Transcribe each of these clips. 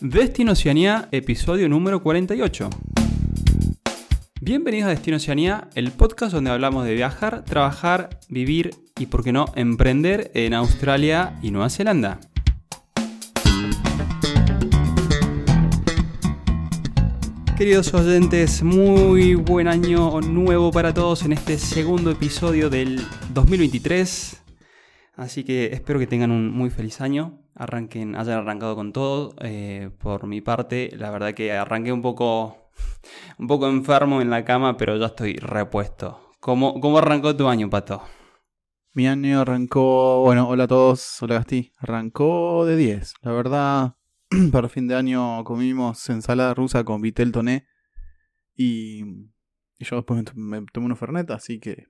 Destino Oceanía, episodio número 48. Bienvenidos a Destino Oceanía, el podcast donde hablamos de viajar, trabajar, vivir y, por qué no, emprender en Australia y Nueva Zelanda. Queridos oyentes, muy buen año nuevo para todos en este segundo episodio del 2023. Así que espero que tengan un muy feliz año. Arranquen, hayan arrancado con todo. Eh, por mi parte, la verdad que arranqué un poco, un poco enfermo en la cama, pero ya estoy repuesto. ¿Cómo, cómo arrancó tu año, Pato? Mi año arrancó, bueno, hola a todos, hola Gasti, arrancó de 10. La verdad, para fin de año comimos ensalada rusa con vitel toné y, y yo después me, tomé una ferneta, así que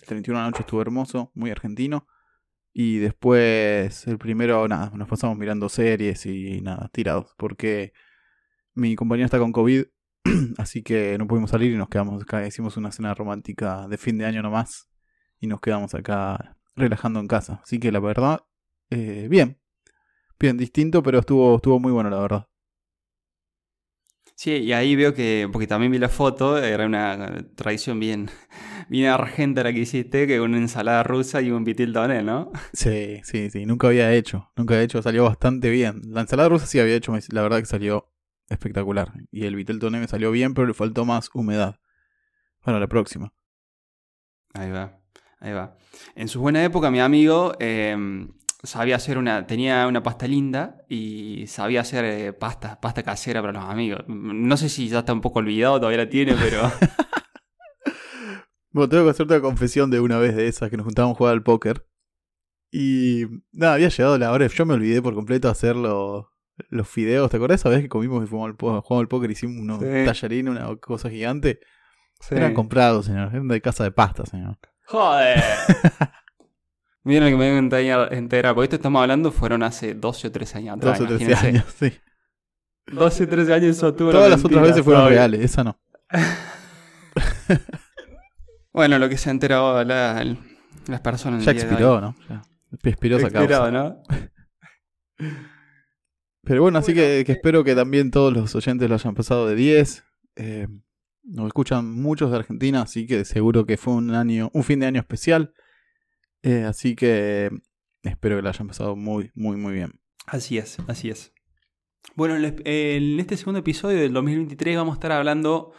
el 31 de la noche estuvo hermoso, muy argentino. Y después, el primero, nada, nos pasamos mirando series y nada, tirados. Porque mi compañero está con COVID, así que no pudimos salir y nos quedamos acá. Hicimos una cena romántica de fin de año nomás. Y nos quedamos acá relajando en casa. Así que la verdad, eh, bien. Bien, distinto, pero estuvo, estuvo muy bueno, la verdad. Sí, y ahí veo que, porque también vi la foto, era una tradición bien, bien argenta la que hiciste, que una ensalada rusa y un vitil toné, ¿no? Sí, sí, sí, nunca había hecho, nunca había hecho, salió bastante bien. La ensalada rusa sí había hecho, la verdad que salió espectacular. Y el vitel toné me salió bien, pero le faltó más humedad. Para la próxima. Ahí va, ahí va. En su buena época, mi amigo eh, sabía hacer una, tenía una pasta linda y sabía hacer eh, pasta, pasta casera para los amigos. No sé si ya está un poco olvidado, todavía la tiene, pero... bueno, tengo que hacerte una confesión de una vez de esas que nos juntábamos a jugar al póker. Y nada, había llegado la hora, yo me olvidé por completo de hacer los, los fideos. ¿Te acordás esa vez que comimos y fumamos jugamos al póker, hicimos unos sí. tallarines, una cosa gigante? Sí. Eran comprados, señor. Eran de casa de pasta, señor. Joder. Miren que me dio entera, porque esto estamos hablando fueron hace 12 o 13 años atrás. 12 o 13 años, sí. 12 o 13 años eso tuvo Todas las otras veces fueron reales, esa no. bueno, lo que se ha enterado la, las personas. Ya expiró, ¿no? Ya expiró esa expiró, ¿no? Pero bueno, así que, que, espero que también todos los oyentes lo hayan pasado de 10. Eh, nos escuchan muchos de Argentina, así que seguro que fue un año, un fin de año especial. Eh, así que espero que lo hayan pasado muy, muy, muy bien. Así es, así es. Bueno, en este segundo episodio del 2023 vamos a estar hablando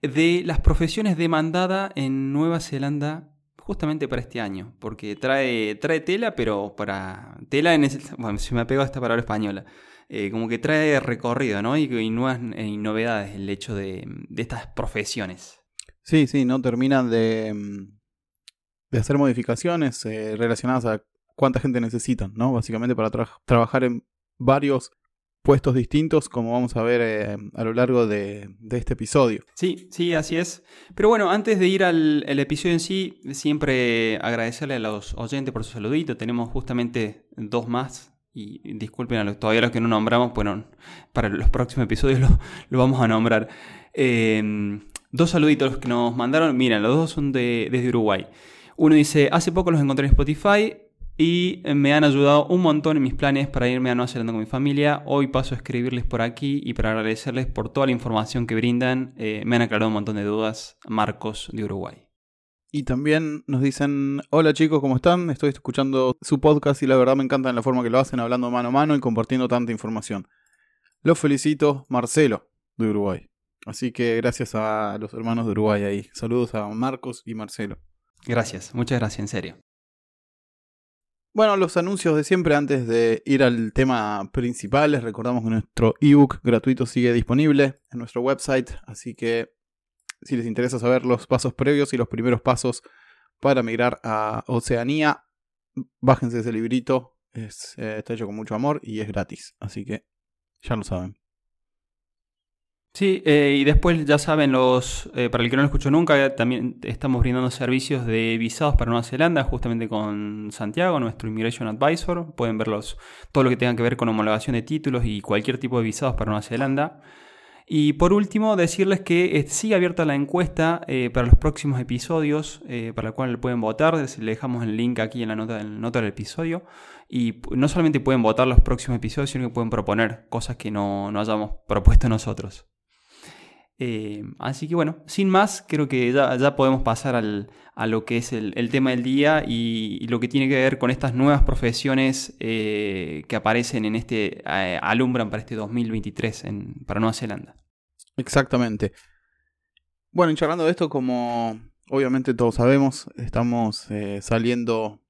de las profesiones demandadas en Nueva Zelanda justamente para este año, porque trae, trae tela, pero para tela en ese, bueno, se me ha pegado esta palabra española, eh, como que trae recorrido, ¿no? Y, y nuevas y novedades el hecho de, de estas profesiones. Sí, sí, no terminan de de hacer modificaciones eh, relacionadas a cuánta gente necesitan, ¿no? Básicamente para tra trabajar en varios puestos distintos, como vamos a ver eh, a lo largo de, de, este episodio. Sí, sí, así es. Pero bueno, antes de ir al episodio en sí, siempre agradecerle a los oyentes por su saludito. Tenemos justamente dos más. Y disculpen a los, todavía los que no nombramos, bueno, para los próximos episodios lo, lo vamos a nombrar. Eh, dos saluditos que nos mandaron. Miren, los dos son de, desde Uruguay. Uno dice, hace poco los encontré en Spotify y me han ayudado un montón en mis planes para irme a Nueva Zelanda con mi familia. Hoy paso a escribirles por aquí y para agradecerles por toda la información que brindan. Eh, me han aclarado un montón de dudas. Marcos de Uruguay. Y también nos dicen, hola chicos, ¿cómo están? Estoy escuchando su podcast y la verdad me encanta la forma que lo hacen, hablando mano a mano y compartiendo tanta información. Los felicito, Marcelo, de Uruguay. Así que gracias a los hermanos de Uruguay ahí. Saludos a Marcos y Marcelo. Gracias, muchas gracias, en serio. Bueno, los anuncios de siempre antes de ir al tema principal, les recordamos que nuestro ebook gratuito sigue disponible en nuestro website, así que si les interesa saber los pasos previos y los primeros pasos para migrar a Oceanía, bájense ese librito, es, eh, está hecho con mucho amor y es gratis, así que ya lo saben. Sí, eh, y después ya saben, los eh, para el que no lo escuchó nunca, también estamos brindando servicios de visados para Nueva Zelanda, justamente con Santiago, nuestro Immigration Advisor. Pueden ver todo lo que tenga que ver con homologación de títulos y cualquier tipo de visados para Nueva Zelanda. Y por último, decirles que sigue abierta la encuesta para los próximos episodios, para la cual pueden votar. Les dejamos el link aquí en la nota, en la nota del episodio. Y no solamente pueden votar los próximos episodios, sino que pueden proponer cosas que no, no hayamos propuesto nosotros. Eh, así que bueno, sin más, creo que ya, podemos pasar a lo que es el, tema del día y, lo que tiene que ver con estas nuevas profesiones eh, que aparecen en este, eh, alumbran para este 2023 en, para Nueva Zelanda. Exactamente. Bueno, y charlando de esto, como obviamente todos sabemos, estamos saliendo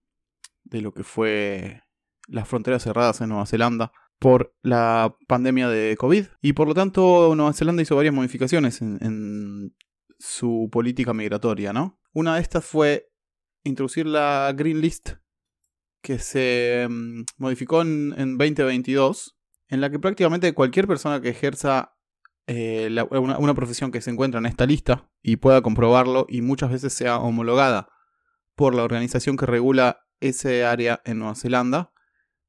de lo que fue las fronteras cerradas en Nueva Zelanda por la pandemia de COVID y por lo tanto Nueva Zelanda hizo varias modificaciones en, su política migratoria, ¿no? Una de estas fue introducir la Green List que se mm, modificó en, 2022 en la que prácticamente cualquier persona que ejerza eh, una, una, profesión que se encuentra en esta lista y pueda comprobarlo y muchas veces sea homologada por la organización que regula ese área en Nueva Zelanda,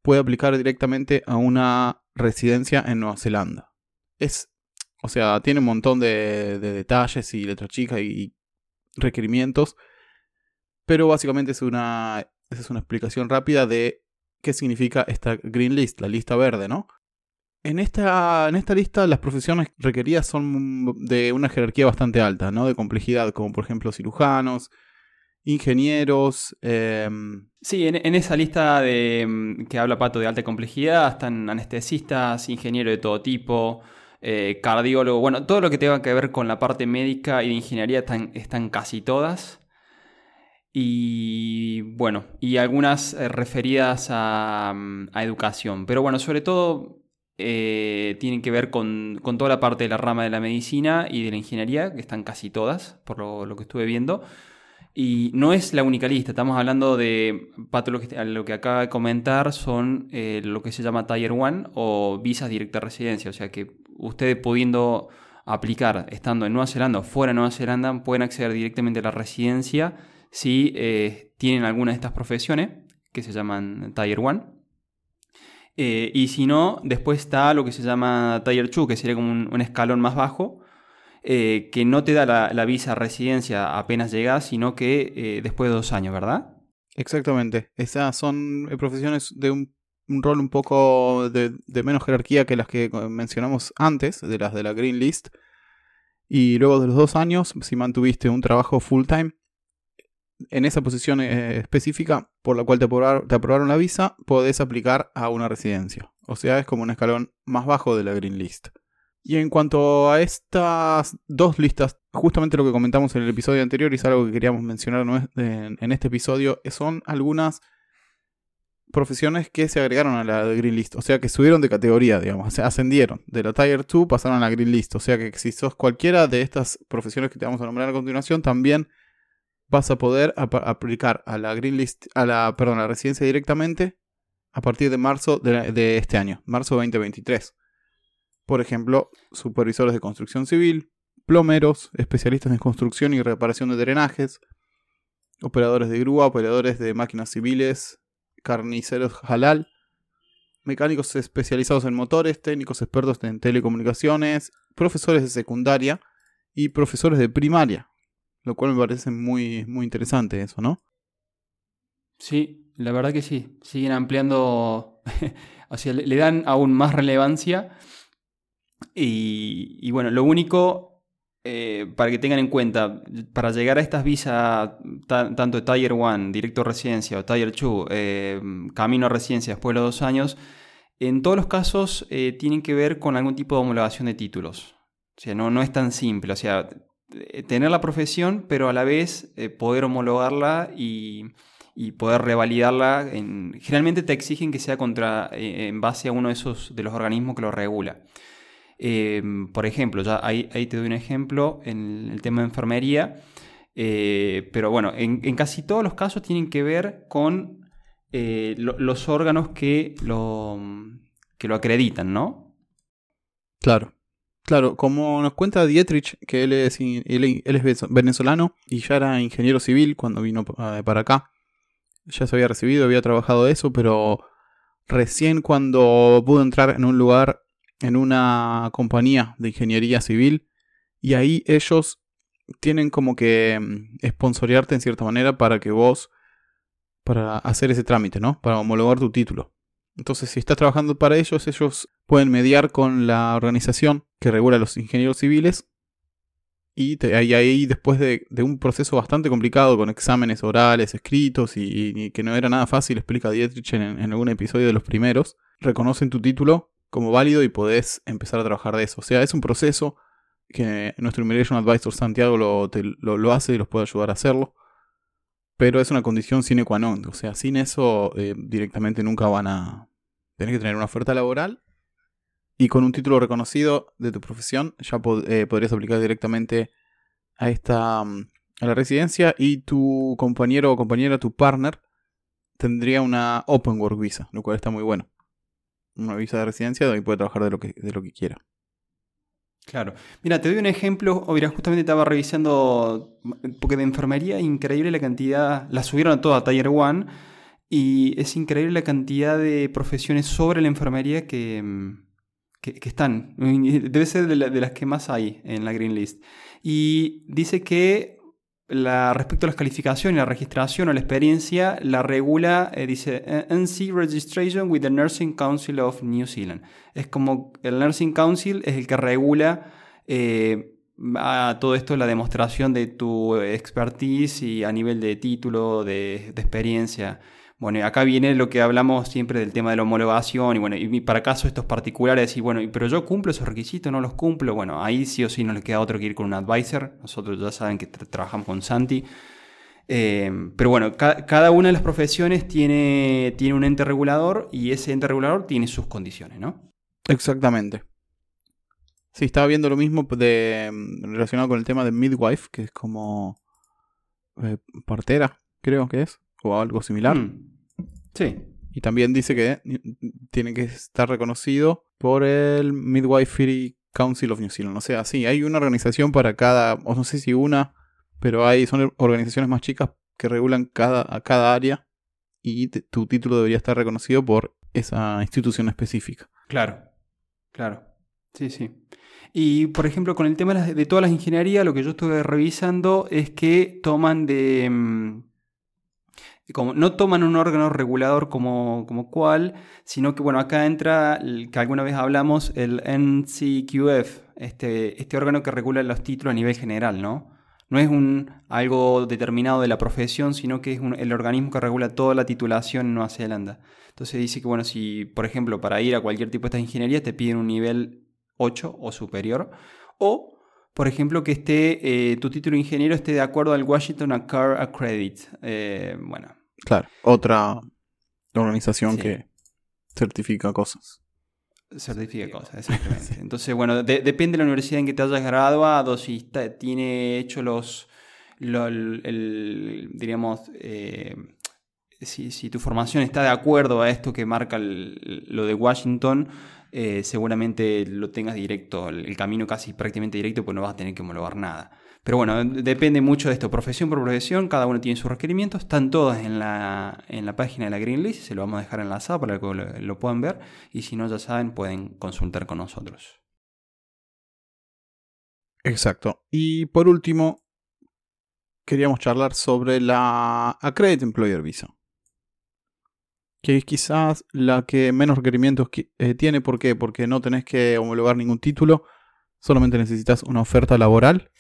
puede aplicar directamente a una residencia en Nueva Zelanda. Es, o sea, tiene un montón de, detalles y letras chicas y, requerimientos, pero básicamente es una, es una explicación rápida de qué significa esta Green List, la lista verde, ¿no? En esta, en esta lista las profesiones requeridas son de una jerarquía bastante alta, ¿no? De complejidad, como por ejemplo cirujanos, ingenieros. Em, sí, en, esa lista de, em, que habla Pato de alta complejidad están anestesistas, ingenieros de todo tipo, eh, cardiólogo, bueno, todo lo que tenga que ver con la parte médica y de ingeniería están, están casi todas. Y bueno, y algunas eh, referidas a, mm, a, educación. Pero bueno, sobre todo eh, tienen que ver con, con, toda la parte de la rama de la medicina y de la ingeniería, que están casi todas, por lo, lo que estuve viendo. Y no es la única lista, estamos hablando de, Pato, lo que, lo que acaba de comentar son eh, lo que se llama Tier 1 o visas directa residencia, o sea que ustedes pudiendo aplicar estando en Nueva Zelanda o fuera de Nueva Zelanda pueden acceder directamente a la residencia si eh, tienen alguna de estas profesiones que se llaman Tier 1. Eh, y si no, después está lo que se llama Tier 2, que sería como un escalón más bajo, eh, que no te da la, visa residencia apenas llegas, sino que eh, después de dos años, ¿verdad? Exactamente. Esas son eh, profesiones de un, rol un poco de, menos jerarquía que las que mencionamos antes, de las de la Green List. Y luego de los dos años, si mantuviste un trabajo full time, en esa posición específica por la cual te te aprobaron la visa, podés aplicar a una residencia. O sea, es como un escalón más bajo de la Green List. Y en cuanto a estas dos listas, justamente lo que comentamos en el episodio anterior y es algo que queríamos mencionar en este episodio, son algunas profesiones que se agregaron a la Green List, o sea que subieron de categoría, digamos, o sea, ascendieron. De la Tier 2 pasaron a la Green List, o sea que si sos cualquiera de estas profesiones que te vamos a nombrar a continuación, también vas a poder aplicar a la Green List, a la, perdón, a la residencia directamente a partir de marzo de, de este año, marzo 2023 por ejemplo, supervisores de construcción civil, plomeros, especialistas en construcción y reparación de drenajes, operadores de grúa, operadores de máquinas civiles, carniceros halal, mecánicos especializados en motores, técnicos expertos en telecomunicaciones, profesores de secundaria y profesores de primaria, lo cual me parece muy, muy interesante eso, ¿no? Sí, la verdad que sí, siguen ampliando, o sea, le dan aún más relevancia y, bueno, lo único, eh, para que tengan en cuenta, para llegar a estas visas, tanto Tier 1, directo a residencia, o Tier 2, eh, camino a residencia después de los dos años, en todos los casos eh, tienen que ver con algún tipo de homologación de títulos. O sea, no, no es tan simple. O sea, tener la profesión, pero a la vez poder homologarla y, y poder revalidarla. En, generalmente te exigen que sea contra, en base a uno de esos de los organismos que lo regula. Em, por ejemplo, ya ahí, te doy un ejemplo en el tema de enfermería, eh, pero bueno, en, casi todos los casos tienen que ver con eh, los órganos que lo, que lo acreditan, ¿no? Claro. Claro, como nos cuenta Dietrich, que él es, él, es venezolano y ya era ingeniero civil cuando vino eh, para acá. Ya se había recibido, había trabajado eso, pero recién cuando pudo entrar en un lugar en una compañía de ingeniería civil y ahí ellos tienen como que mm, sponsorearte en cierta manera para que vos, para hacer ese trámite, ¿no? Para homologar tu título. Entonces, si estás trabajando para ellos, ellos pueden mediar con la organización que regula los ingenieros civiles. Y ahí, después de, un proceso bastante complicado, con exámenes orales, escritos, y, que no era nada fácil, explica Dietrich en algún episodio de los primeros, reconocen tu título como válido y podés empezar a trabajar de eso. O sea, es un proceso que nuestro Immigration Advisor Santiago lo, lo, hace y los puede ayudar a hacerlo. Pero es una condición sine qua non. O sea, sin eso eh, directamente nunca van a tener que tener una oferta laboral. Y con un título reconocido de tu profesión ya eh, podrías aplicar directamente a esta mm, a la residencia y tu compañero o compañera, tu partner, tendría una Open Work Visa, lo cual está muy bueno. Una visa de residencia donde puede trabajar de lo que, de lo que quiera. Claro. Mira, te doy un ejemplo. O mira, justamente estaba revisando, porque de enfermería, increíble la cantidad, la subieron a toda a Tier 1, y es increíble la cantidad de profesiones sobre la enfermería que, que, están. Debe ser de, las que más hay en la Green List. Y dice que la, respecto a las calificaciones, la registración o la experiencia, la regula, eh, dice, NC Registration with the Nursing Council of New Zealand. Es como el Nursing Council es el que regula eh, a todo esto la demostración de tu expertise y a nivel de título, de experiencia. Bueno, acá viene lo que hablamos siempre del tema de la homologación y bueno, y para caso estos particulares, y bueno, pero yo cumplo esos requisitos, no los cumplo, bueno, ahí sí o sí no le queda otro que ir con un advisor, nosotros ya saben que trabajamos con Santi, eh, pero bueno, cada una de las profesiones tiene, tiene un ente regulador y ese ente regulador tiene sus condiciones, ¿no? Exactamente. Sí, estaba viendo lo mismo de, relacionado con el tema de midwife, que es como eh, partera, creo que es, o algo similar. Mm. Sí. Y también dice que tiene que estar reconocido por el Midwifery Council of New Zealand. O sea, sí, hay una organización para cada, o no sé si una, pero hay, son organizaciones más chicas que regulan cada, a cada área y tu título debería estar reconocido por esa institución específica. Claro, claro. Sí, sí. Y por ejemplo, con el tema de, todas las ingenierías, lo que yo estuve revisando es que toman de, mm, como, no toman un órgano regulador como, como cual, sino que, bueno, acá entra, que alguna vez hablamos, el NCQF, este, este órgano que regula los títulos a nivel general, ¿no? No es un, algo determinado de la profesión, sino que es el organismo que regula toda la titulación en Nueva Zelanda. Entonces dice que, bueno, si, por ejemplo, para ir a cualquier tipo de estas ingenierías te piden un nivel 8 o superior, o por ejemplo, que esté eh, tu título de ingeniero esté de acuerdo al Washington Car Accredit. Eh, bueno, Claro, otra organización que certifica cosas. Certifica cosas, exactamente. Entonces, bueno, depende de la universidad en que te hayas graduado, si tiene hecho los, diríamos, eh, si, tu formación está de acuerdo a esto que marca lo de Washington, eh, seguramente lo tengas directo, el, camino casi prácticamente directo, pues no vas a tener que homologar nada. Pero bueno, depende mucho de esto, profesión por profesión, cada uno tiene sus requerimientos, están todas en la, en la página de la Green List, se lo vamos a dejar enlazado para que lo, puedan ver y si no ya saben pueden consultar con nosotros. Exacto. Y por último, queríamos charlar sobre la Accredited Employer Visa. Que es quizás la que menos requerimientos eh, tiene. ¿Por qué? Porque no tenés que homologar ningún título. Solamente necesitas una oferta laboral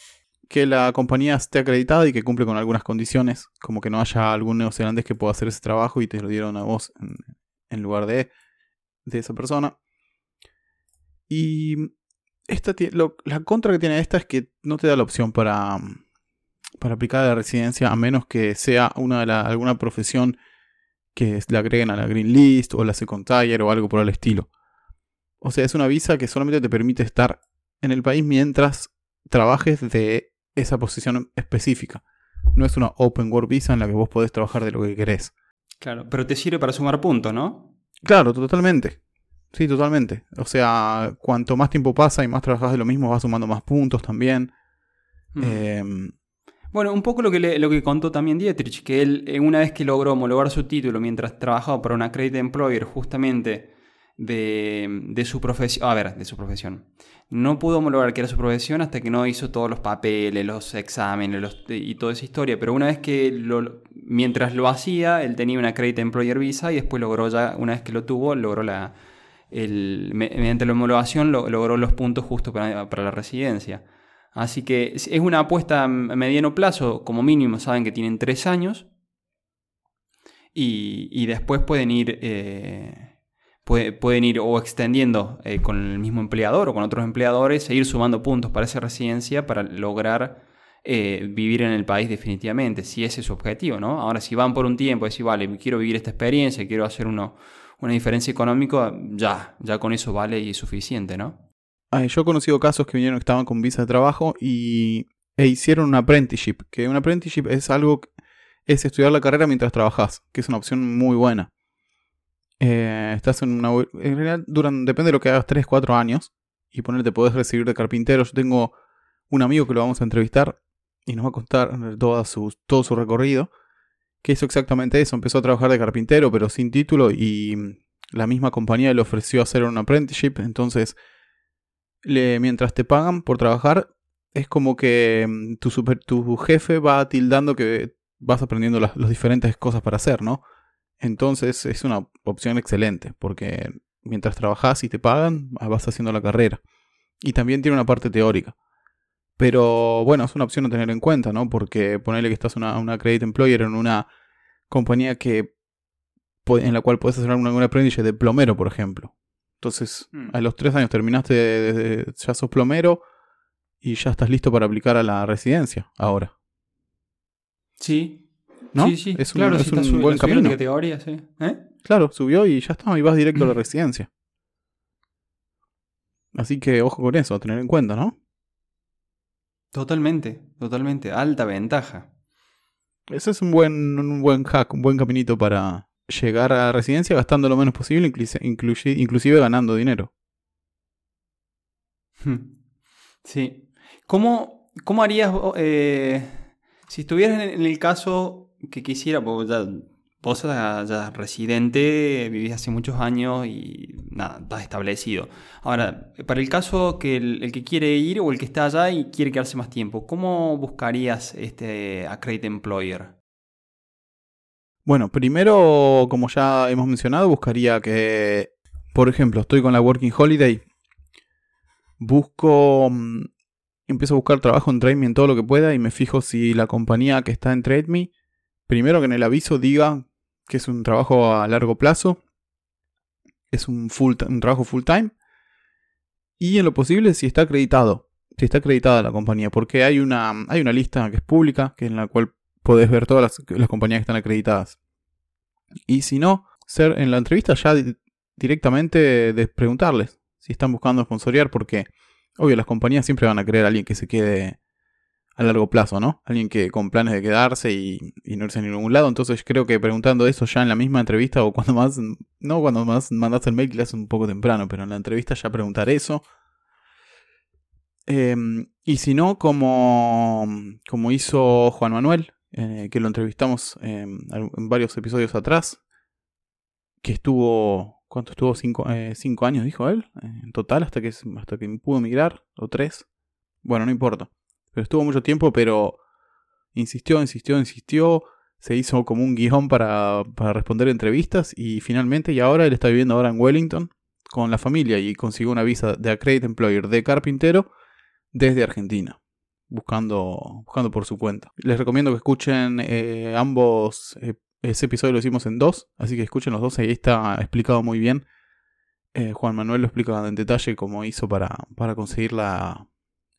que la compañía esté acreditada y que cumple con algunas condiciones, como que no haya algún neozelandés que pueda hacer ese trabajo y te lo dieron a vos en, lugar de, de, esa persona. Y esta, la contra que tiene esta es que no te da la opción para, para aplicar la residencia a menos que sea una de alguna profesión que le agreguen a la Green List o la Second Tier o algo por el estilo. O sea, es una visa que solamente te permite estar en el país mientras trabajes de esa posición específica. No es una open work visa en la que vos podés trabajar de lo que querés. Claro, pero te sirve para sumar puntos, ¿no? Claro, totalmente. Sí, totalmente. O sea, cuanto más tiempo pasa y más trabajas de lo mismo, vas sumando más puntos también. Mm. Em, bueno, un poco lo que, lo que contó también Dietrich, que él, una vez que logró homologar su título mientras trabajaba para una credit employer, justamente de, su profesión. A ver, de su profesión. No pudo homologar que era su profesión hasta que no hizo todos los papeles, los exámenes y toda esa historia. Pero una vez que lo, mientras lo hacía, él tenía una Credit Employer Visa y después logró ya, una vez que lo tuvo, logró la. mediante la homologación logró los puntos justos para, para la residencia. Así que es una apuesta a mediano plazo, como mínimo saben que tienen tres años. Y, después pueden ir eh, pueden ir o extendiendo eh, con el mismo empleador o con otros empleadores, e ir sumando puntos para esa residencia para lograr eh, vivir en el país definitivamente, si ese es su objetivo, ¿no? Ahora, si van por un tiempo y decir, vale, quiero vivir esta experiencia, quiero hacer uno, una diferencia económica, ya, ya con eso vale y es suficiente, ¿no? yo he conocido casos que vinieron que estaban con visa de trabajo y, e hicieron un apprenticeship, que un apprenticeship es algo, es estudiar la carrera mientras trabajas, que es una opción muy buena. Eh, estás en una. En realidad, duran, depende de lo que hagas, 3, 4 años. Y ponerte, podés recibir de carpintero. Yo tengo un amigo que lo vamos a entrevistar y nos va a contar toda su, todo su recorrido. Que hizo exactamente eso. Empezó a trabajar de carpintero, pero sin título. Y la misma compañía le ofreció hacer un apprenticeship. Entonces, le, mientras te pagan por trabajar, es como que mm, tu, super, tu jefe va tildando que vas aprendiendo las diferentes cosas para hacer, ¿no? Entonces es una opción excelente porque mientras trabajas y te pagan, ah, vas haciendo la carrera. Y también tiene una parte teórica. Pero bueno, es una opción a tener en cuenta, ¿no? Porque ponerle que estás una, una credit employer en una compañía que en la cual puedes hacer un aprendizaje de plomero, por ejemplo. Entonces, hmm. a los tres años terminaste, de, ya sos plomero y ya estás listo para aplicar a la residencia ahora. Sí, ¿no? Sí, sí, es un, claro, es un buen camino. Categoría, sí. ¿Eh? Claro, subió y ya está, y vas directo a la residencia. Así que ojo con eso, a tener en cuenta, ¿no? Totalmente, totalmente. Alta ventaja. Ese es un buen, un buen hack, un buen caminito para llegar a la residencia gastando lo menos posible, inclusive ganando dinero. Sí. ¿Cómo, cómo harías, eh, si estuvieras en el caso que quisiera, porque ya, vos ya residente, vivís hace muchos años y nada, estás establecido. Ahora, para el caso que el, que quiere ir o el que está allá y quiere quedarse más tiempo, ¿cómo buscarías este Accredit Employer? Bueno, primero, como ya hemos mencionado, buscaría que, por ejemplo, estoy con la Working Holiday, busco, mm, empiezo a buscar trabajo en TradeMe en todo lo que pueda y me fijo si la compañía que está en TradeMe Primero que en el aviso diga que es un trabajo a largo plazo, es un, full, un trabajo full time, y en lo posible si está acreditado, si está acreditada la compañía, porque hay una, hay una lista que es pública, que en la cual podés ver todas las, compañías que están acreditadas. Y si no, ser en la entrevista ya directamente de preguntarles si están buscando sponsorear, porque obvio las compañías siempre van a querer a alguien que se quede a largo plazo, ¿no? Alguien que con planes de quedarse y, no irse a ningún lado. Entonces creo que preguntando eso ya en la misma entrevista o cuando más, no cuando más mandas el mail, que es un poco temprano, pero en la entrevista ya preguntar eso. Em, y si no, como, como hizo Juan Manuel, eh, que lo entrevistamos en varios episodios atrás, que estuvo, ¿cuánto estuvo? Cinco, eh, años, dijo él, en total, hasta que, hasta que pudo migrar, o tres. Bueno, no importa. Pero estuvo mucho tiempo, pero insistió, insistió, insistió. Se hizo como un guion para, para responder entrevistas y finalmente, y ahora él está viviendo ahora en Wellington con la familia y consiguió una visa de Accredit Employer de carpintero desde Argentina, buscando, buscando por su cuenta. Les recomiendo que escuchen eh, ambos, eh, ese episodio lo hicimos en dos, así que escuchen los dos, ahí está explicado muy bien. Eh, Juan Manuel lo explica en detalle cómo hizo para, para conseguir la,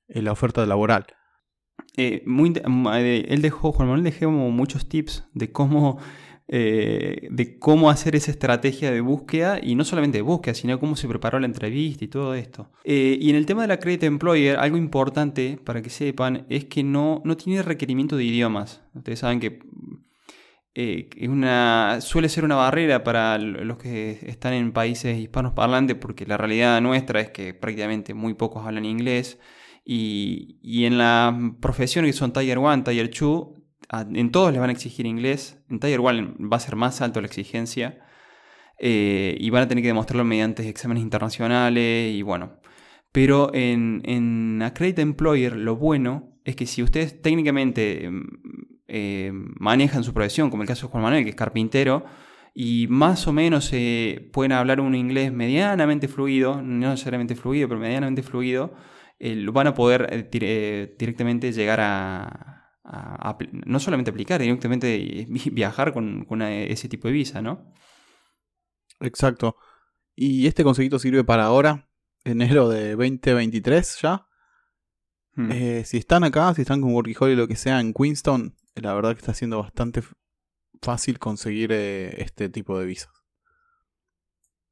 la oferta laboral. Eh, eh, él dejó, Juan Manuel dejó muchos tips de cómo, eh, de cómo hacer esa estrategia de búsqueda y no solamente de búsqueda, sino cómo se preparó la entrevista y todo esto. y en el tema de la Credit Employer, algo importante para que sepan es que no, no tiene requerimiento de idiomas. Ustedes saben que es una, suele ser una barrera para los que están en países hispanos parlantes porque la realidad nuestra es que prácticamente muy pocos hablan inglés. Y, en las profesiones que son Tier 1, Tier 2, en todos les van a exigir inglés. En Tier 1 va a ser más alto la exigencia. eh, y van a tener que demostrarlo mediante exámenes internacionales y bueno. Pero en, en Accredited Employer lo bueno es que si ustedes técnicamente em, eh, manejan su profesión, como el caso de Juan Manuel, que es carpintero, y más o menos eh, pueden hablar un inglés medianamente fluido, no necesariamente fluido, pero medianamente fluido, eh, van a poder directamente llegar a, no solamente aplicar, directamente viajar con, ese tipo de visa, ¿no? Exacto. ¿Y este consejito sirve para ahora? Enero de 2023 ya. Hmm. si están acá, si están con Worky y lo que sea en Queenstown, la verdad que está siendo bastante fácil conseguir eh, este tipo de visas.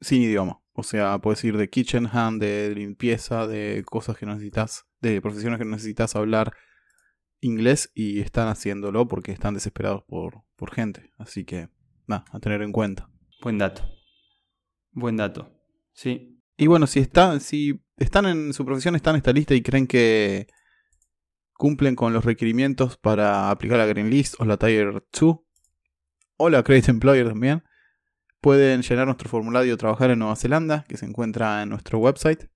Sin idioma. O sea, puedes ir de kitchen hand, de limpieza, de cosas que necesitas, de profesiones que necesitas hablar inglés y están haciéndolo porque están desesperados por, por gente. Así que, nada, a tener en cuenta. Buen dato. Buen dato. Sí. Y bueno, si, está, si están en su profesión, están en esta lista y creen que cumplen con los requerimientos para aplicar la Green List o la Tier 2 o la Credit Employer también. Pueden llenar nuestro formulario Trabajar en Nueva Zelanda, que se encuentra en nuestro website.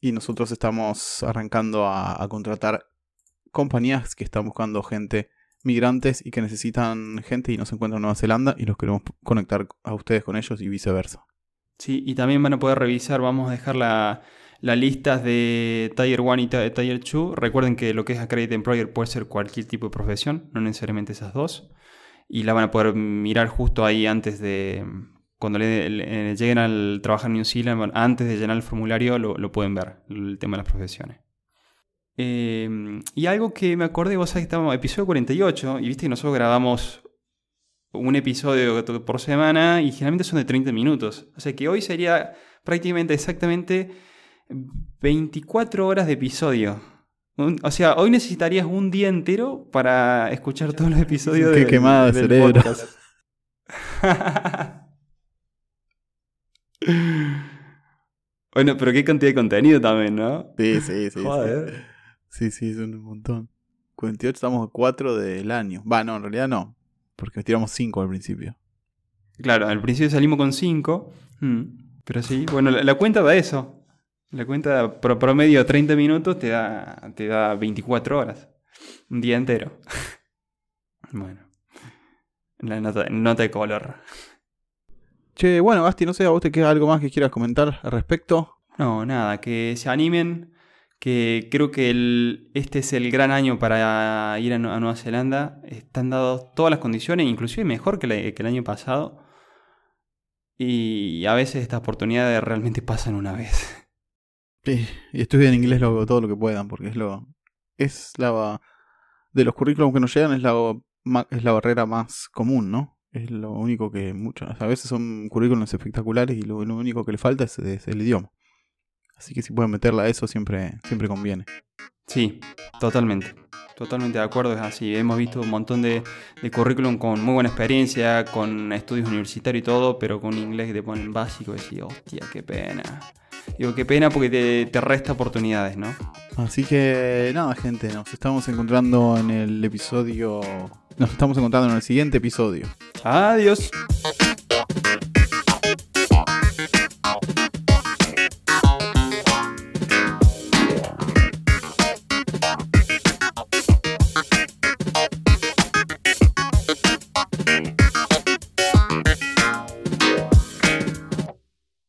Y nosotros estamos arrancando a, contratar compañías que están buscando gente, migrantes y que necesitan gente y no se encuentran en Nueva Zelanda y los queremos conectar a ustedes con ellos y viceversa. Sí, y también van a poder revisar, vamos a dejar la, las listas de Tier 1 y Tier 2. Recuerden que lo que es Accredited Employer puede ser cualquier tipo de profesión, no necesariamente esas dos. Y la van a poder mirar justo ahí antes de. Cuando le, lleguen al trabajar en New Zealand, antes de llenar el formulario, lo, pueden ver, el tema de las profesiones. Em, y algo que me acordé, vos sabés que estamos en episodio 48, y viste que nosotros grabamos un episodio por semana y generalmente son de 30 minutos. O sea que hoy sería prácticamente exactamente 24 horas de episodio. O sea, hoy necesitarías un día entero para escuchar todos los episodios Qué quemada de cerebro. bueno, pero qué cantidad de contenido también, ¿no? Sí, sí, sí. Joder. Sí, sí, son un montón. 48 estamos a 4 del año. Va, no, en realidad no. Porque tiramos 5 al principio. Claro, al principio salimos con 5. Mm, pero sí, bueno, la, la cuenta da eso. La cuenta promedio 30 minutos te da, te da 24 horas. Un día entero. bueno. La nota, nota de color. Che, bueno, Basti, no sé, ¿a vos te queda algo más que quieras comentar al respecto? No, nada, que se animen, que creo que el, este es el gran año para ir a, Nueva Zelanda. Están dadas todas las condiciones, inclusive mejor que, que el año pasado. Y a veces estas oportunidades realmente pasan una vez. Sí, y estudian inglés lo, todo lo que puedan, porque es lo. Es la. De los currículums que nos llegan, es la, es la barrera más común, ¿no? Es lo único que muchas. A veces son currículums espectaculares y lo, único que le falta es, el idioma. Así que si pueden meterla a eso, siempre, siempre conviene. Sí, totalmente. Totalmente de acuerdo, es así. Hemos visto un montón de, de currículum con muy buena experiencia, con estudios universitarios y todo, pero con inglés que te ponen básico y decís, hostia, qué pena. Digo, qué pena porque te, resta oportunidades, ¿no? Así que nada, gente, nos estamos encontrando en el episodio. Nos estamos encontrando en el siguiente episodio. Adiós.